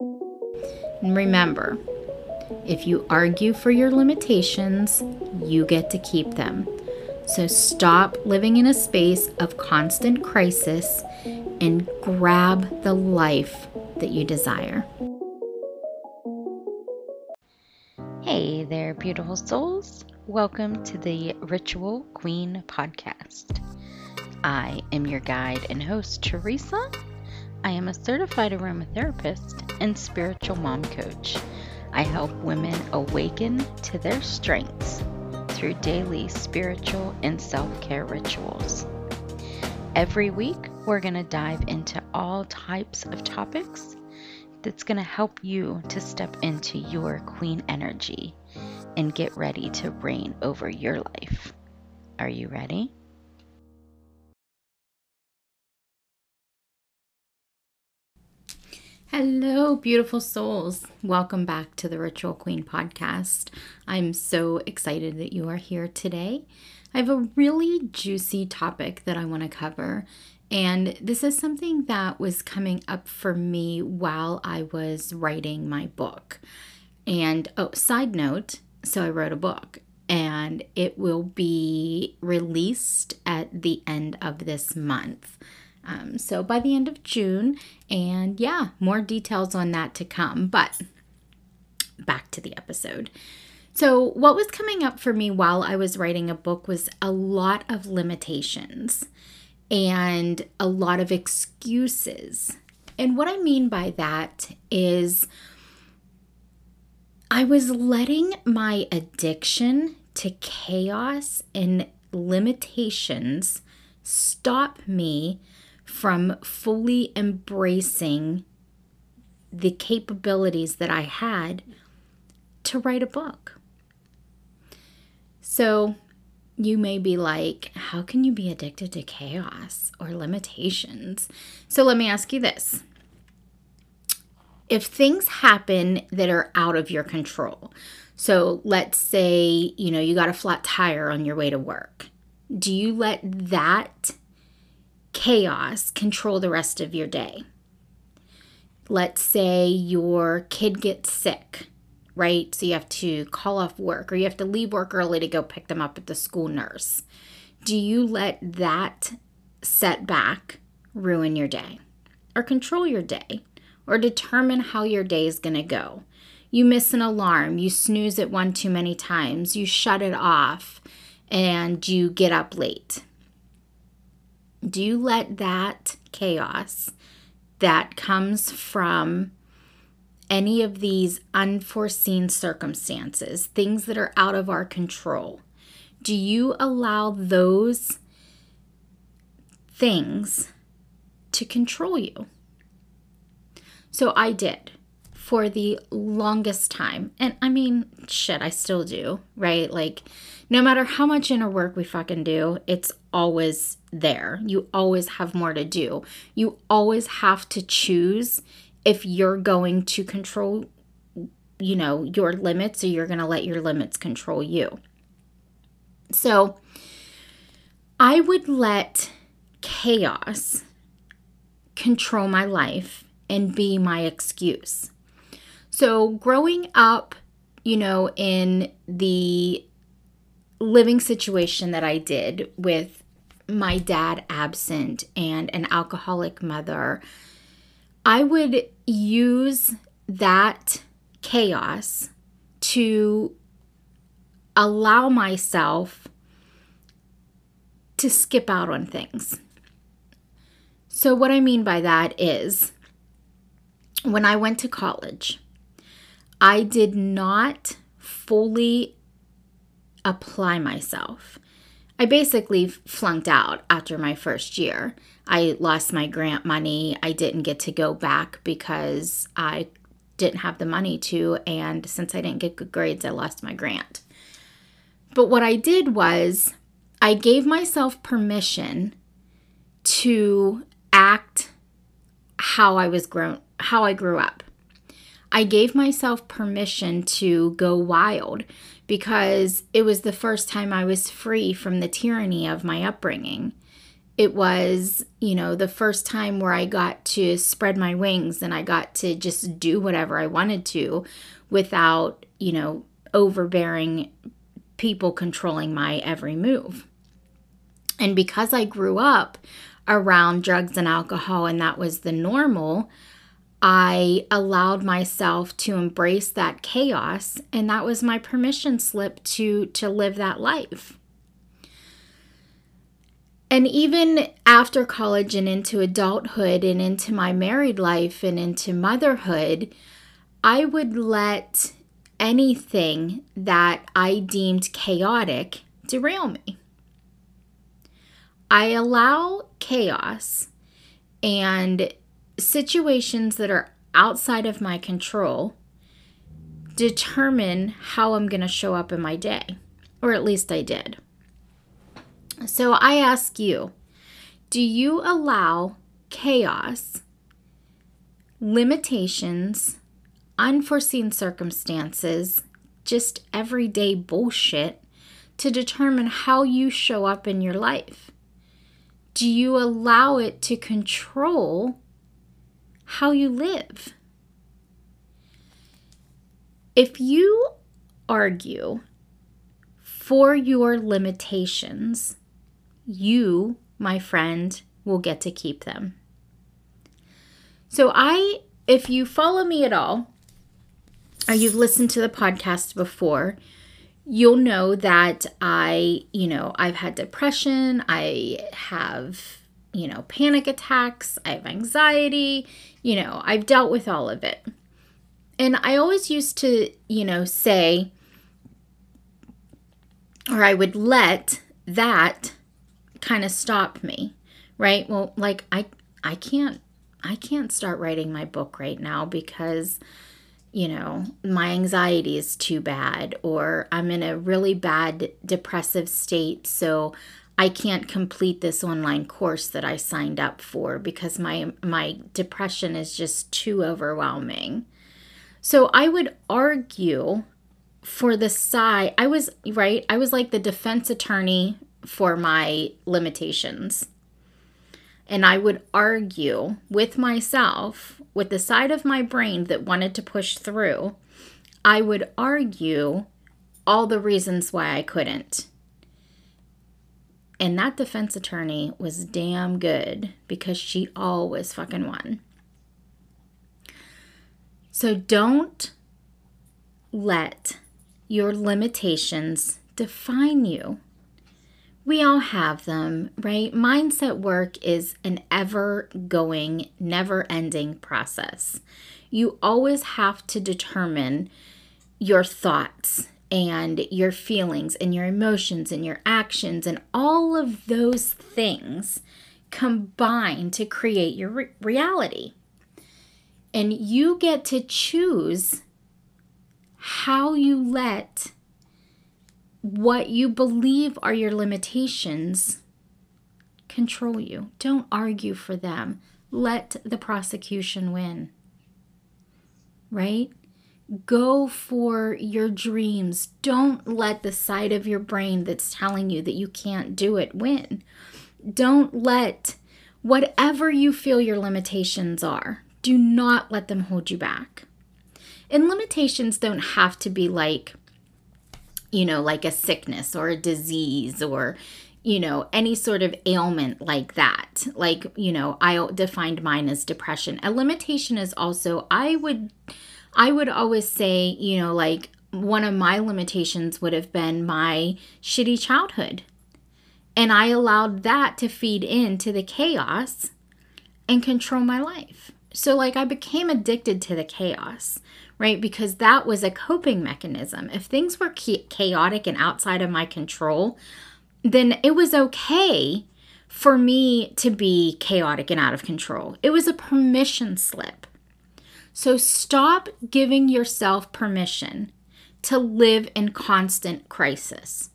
And remember, if you argue for your limitations, you get to keep them. So stop living in a space of constant crisis and grab the life that you desire. Hey there, beautiful souls. Welcome to the Ritual Queen podcast. I am your guide and host, Theresa. I am a certified aromatherapist and spiritual mom coach. I help women awaken to their strengths through daily spiritual and self care rituals. Every week, we're going to dive into all types of topics that's going to help you to step into your queen energy and get ready to reign over your life. Are you ready? Hello, beautiful souls. Welcome back to the Ritual Queen podcast. I'm so excited that you are here today. I have a really juicy topic that I want to cover, and this is something that was coming up for me while I was writing my book. And oh, side note so I wrote a book, and it will be released at the end of this month. Um, so by the end of June, and yeah, more details on that to come. But back to the episode. So, what was coming up for me while I was writing a book was a lot of limitations and a lot of excuses. And what I mean by that is I was letting my addiction to chaos and limitations stop me from fully embracing the capabilities that I had to write a book. So you may be like, how can you be addicted to chaos or limitations? So let me ask you this. If things happen that are out of your control, so let's say, you know, you got a flat tire on your way to work, do you let that chaos control the rest of your day. Let's say your kid gets sick, right? So you have to call off work or you have to leave work early to go pick them up at the school nurse. Do you let that setback ruin your day or control your day or determine how your day is going to go? You miss an alarm, you snooze it one too many times, you shut it off, and you get up late do you let that chaos that comes from any of these unforeseen circumstances, things that are out of our control, do you allow those things to control you? So I did for the longest time. And I mean, shit, I still do, right? Like, no matter how much inner work we fucking do, it's always there. You always have more to do. You always have to choose if you're going to control, you know, your limits or you're going to let your limits control you. So I would let chaos control my life and be my excuse. So growing up, you know, in the living situation that I did with my dad absent and an alcoholic mother, I would use that chaos to allow myself to skip out on things. So, what I mean by that is when I went to college, I did not fully apply myself. I basically flunked out after my first year. I lost my grant money. I didn't get to go back because I didn't have the money to, and since I didn't get good grades, I lost my grant. But what I did was I gave myself permission to act how I was grown how I grew up. I gave myself permission to go wild because it was the first time I was free from the tyranny of my upbringing. It was, you know, the first time where I got to spread my wings and I got to just do whatever I wanted to without, you know, overbearing people controlling my every move. And because I grew up around drugs and alcohol and that was the normal, I allowed myself to embrace that chaos and that was my permission slip to to live that life. And even after college and into adulthood and into my married life and into motherhood, I would let anything that I deemed chaotic derail me. I allow chaos and situations that are outside of my control determine how I'm going to show up in my day, or at least I did. So I ask you do you allow chaos, limitations, unforeseen circumstances, just everyday bullshit to determine how you show up in your life? Do you allow it to control how you live? If you argue for your limitations, you, my friend, will get to keep them. So, I, if you follow me at all, or you've listened to the podcast before, you'll know that I, you know, I've had depression, I have, you know, panic attacks, I have anxiety, you know, I've dealt with all of it. And I always used to, you know, say, or I would let that kind of stop me, right? Well, like I I can't I can't start writing my book right now because you know, my anxiety is too bad, or I'm in a really bad depressive state, so I can't complete this online course that I signed up for because my my depression is just too overwhelming. So I would argue for the side. I was right. I was like the defense attorney for my limitations. And I would argue with myself with the side of my brain that wanted to push through, I would argue all the reasons why I couldn't. And that defense attorney was damn good because she always fucking won. So don't let your limitations define you. We all have them, right? Mindset work is an ever going, never ending process. You always have to determine your thoughts and your feelings and your emotions and your actions and all of those things combine to create your re- reality. And you get to choose how you let what you believe are your limitations control you. Don't argue for them. Let the prosecution win. Right? Go for your dreams. Don't let the side of your brain that's telling you that you can't do it win. Don't let whatever you feel your limitations are, do not let them hold you back. And limitations don't have to be like, you know, like a sickness or a disease or, you know, any sort of ailment like that. Like, you know, I defined mine as depression. A limitation is also, I would, I would always say, you know, like one of my limitations would have been my shitty childhood. And I allowed that to feed into the chaos and control my life. So, like, I became addicted to the chaos right? Because that was a coping mechanism. If things were chaotic and outside of my control, then it was okay for me to be chaotic and out of control. It was a permission slip. So stop giving yourself permission to live in constant crisis.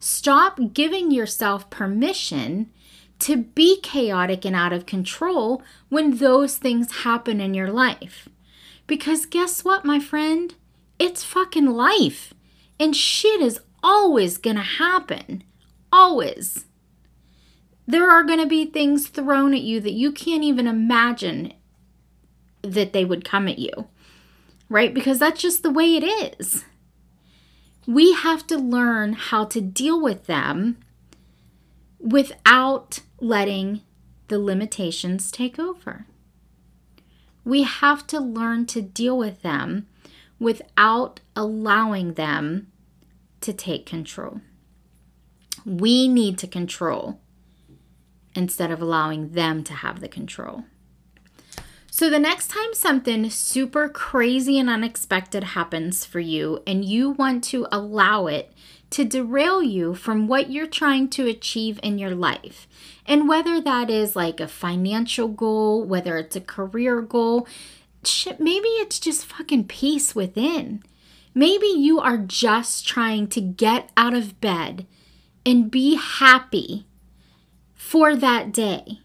Stop giving yourself permission to be chaotic and out of control when those things happen in your life. Because guess what, my friend? It's fucking life. And shit is always gonna happen. Always. There are to be things thrown at you that you can't even imagine that they would come at you, right? Because that's just the way it is. We have to learn how to deal with them without letting the limitations take over. We have to learn to deal with them without allowing them to take control. We need to control instead of allowing them to have the control. So, the next time something super crazy and unexpected happens for you and you want to allow it to derail you from what you're trying to achieve in your life, and whether that is like a financial goal, whether it's a career goal, shit, maybe it's just fucking peace within. Maybe you are just trying to get out of bed and be happy for that day.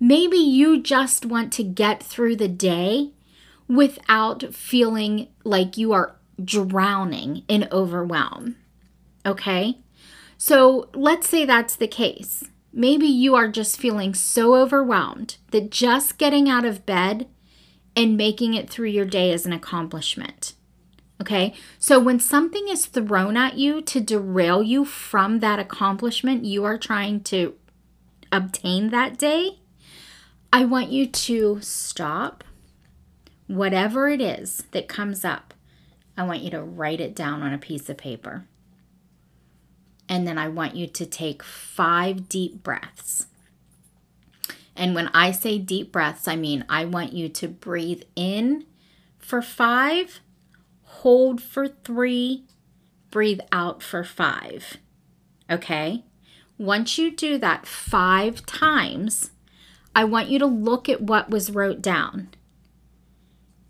Maybe you just want to get through the day without feeling like you are drowning in overwhelm. Okay? So let's say that's the case. Maybe you are just feeling so overwhelmed that just getting out of bed and making it through your day is an accomplishment. Okay, so when something is thrown at you to derail you from that accomplishment you are trying to obtain that day, I want you to stop whatever it is that comes up. I want you to write it down on a piece of paper. And then I want you to take five deep breaths. And when I say deep breaths, I mean I want you to breathe in for five hold for three, breathe out for five. Okay? Once you do that five times, I want you to look at what was wrote down.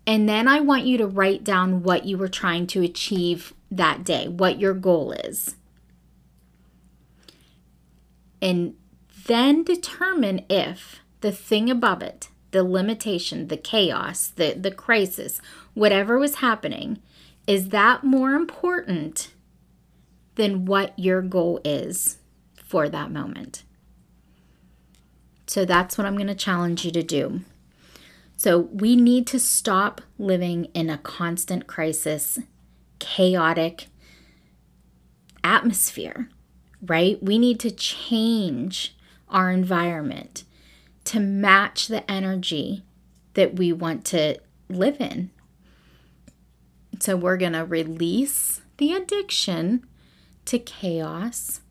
And then I want you to write down what you were trying to achieve that day, what your goal is. And then determine if the thing above it, the limitation, the chaos, the, the crisis, whatever was happening, is that more important than what your goal is for that moment? So that's what I'm going to challenge you to do. So we need to stop living in a constant crisis, chaotic atmosphere, right? We need to change our environment to match the energy that we want to live in. So we're going to release the addiction to chaos,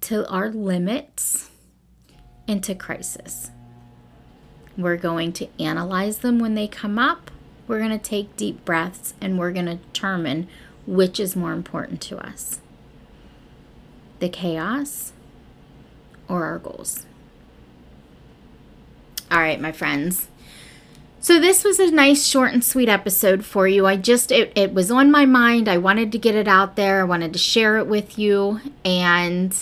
to our limits, and to crisis. We're going to analyze them when they come up. We're going to take deep breaths and we're going to determine which is more important to us the chaos or our goals. All right, my friends. So this was a nice short and sweet episode for you. I just it, it was on my mind. I wanted to get it out there. I wanted to share it with you and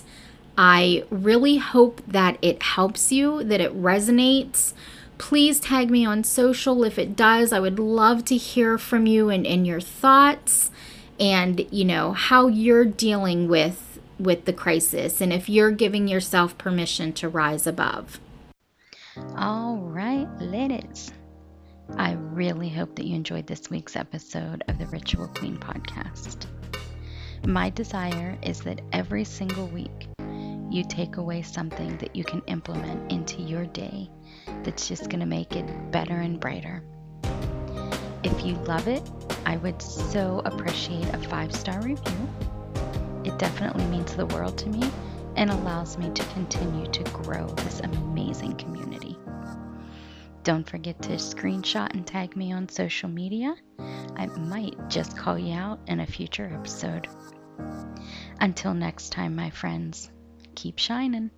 I really hope that it helps you, that it resonates. Please tag me on social if it does. I would love to hear from you and, and your thoughts and you know how you're dealing with with the crisis and if you're giving yourself permission to rise above. All right, ladies. I really hope that you enjoyed this week's episode of the Ritual Queen podcast. My desire is that every single week you take away something that you can implement into your day that's just going to make it better and brighter. If you love it, I would so appreciate a five star review. It definitely means the world to me and allows me to continue to grow this amazing community. Don't forget to screenshot and tag me on social media. I might just call you out in a future episode. Until next time, my friends, keep shining.